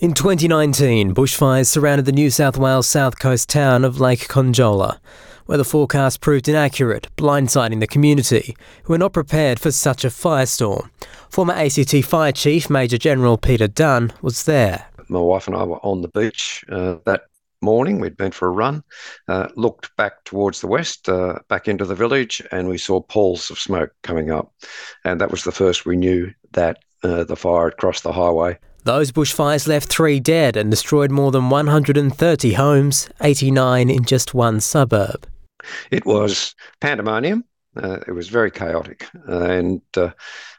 In 2019, bushfires surrounded the New South Wales south coast town of Lake Conjola, where the forecast proved inaccurate, blindsiding the community, who were not prepared for such a firestorm. Former ACT Fire Chief Major General Peter Dunn was there. My wife and I were on the beach uh, that morning. We'd been for a run, uh, looked back towards the west, uh, back into the village, and we saw pools of smoke coming up. And that was the first we knew that uh, the fire had crossed the highway. Those bushfires left three dead and destroyed more than 130 homes, 89 in just one suburb. It was pandemonium. Uh, it was very chaotic. and uh,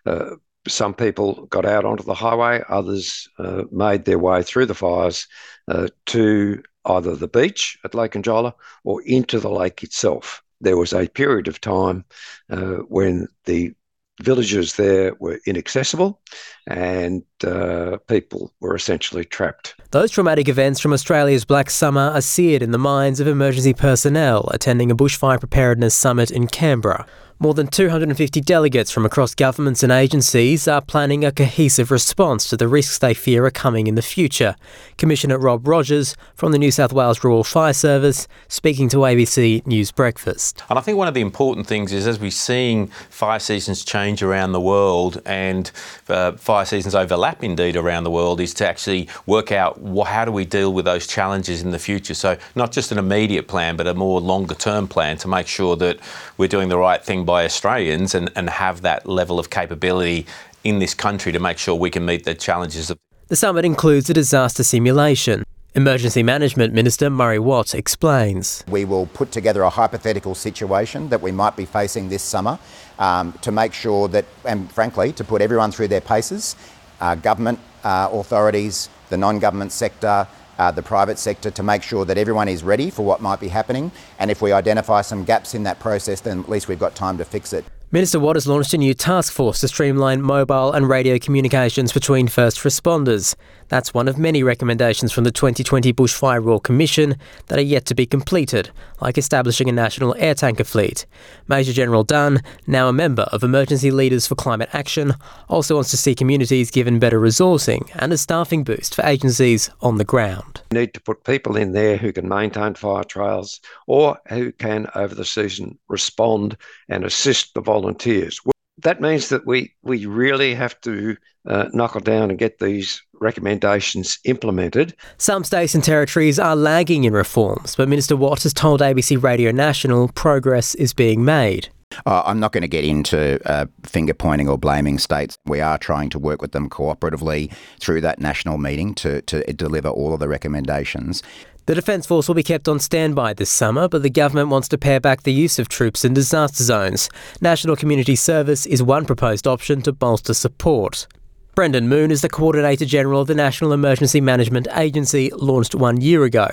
uh, some people got out onto the highway, others uh, made their way through the fires uh, to either the beach at Lake Conjola or into the lake itself. There was a period of time uh, when the villages there were inaccessible and uh, people were essentially trapped. Those traumatic events from Australia's Black Summer are seared in the minds of emergency personnel attending a bushfire preparedness summit in Canberra. More than 250 delegates from across governments and agencies are planning a cohesive response to the risks they fear are coming in the future. Commissioner Rob Rogers from the New South Wales Rural Fire Service speaking to ABC News Breakfast. And I think one of the important things is as we're seeing fire seasons change around the world and uh, fire seasons overlap indeed around the world, is to actually work out well, how do we deal with those challenges in the future. So not just an immediate plan, but a more longer term plan to make sure that we're doing the right thing by Australians and, and have that level of capability in this country to make sure we can meet the challenges. The summit includes a disaster simulation. Emergency Management Minister Murray Watt explains. We will put together a hypothetical situation that we might be facing this summer um, to make sure that, and frankly, to put everyone through their paces uh, government uh, authorities, the non government sector, uh, the private sector to make sure that everyone is ready for what might be happening. And if we identify some gaps in that process, then at least we've got time to fix it. Minister Watt has launched a new task force to streamline mobile and radio communications between first responders. That's one of many recommendations from the 2020 Bushfire Royal Commission that are yet to be completed, like establishing a national air tanker fleet. Major General Dunn, now a member of Emergency Leaders for Climate Action, also wants to see communities given better resourcing and a staffing boost for agencies on the ground. We need to put people in there who can maintain fire trails or who can, over the season, respond and assist the volunteers that means that we we really have to uh, knuckle down and get these recommendations implemented. Some states and territories are lagging in reforms, but Minister Watt has told ABC Radio National progress is being made. Uh, I'm not going to get into uh, finger pointing or blaming states. We are trying to work with them cooperatively through that national meeting to, to deliver all of the recommendations. The Defence Force will be kept on standby this summer, but the government wants to pare back the use of troops in disaster zones. National Community Service is one proposed option to bolster support. Brendan Moon is the Coordinator General of the National Emergency Management Agency, launched one year ago.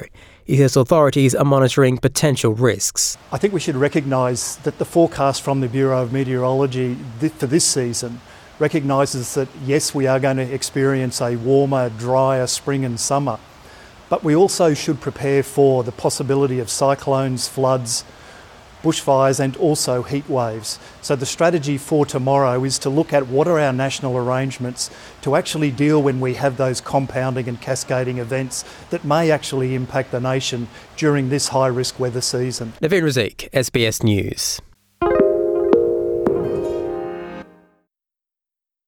He says authorities are monitoring potential risks. I think we should recognise that the forecast from the Bureau of Meteorology for this season recognises that yes, we are going to experience a warmer, drier spring and summer but we also should prepare for the possibility of cyclones, floods, bushfires, and also heat waves. So, the strategy for tomorrow is to look at what are our national arrangements to actually deal when we have those compounding and cascading events that may actually impact the nation during this high risk weather season. Naveen Razik, SBS News.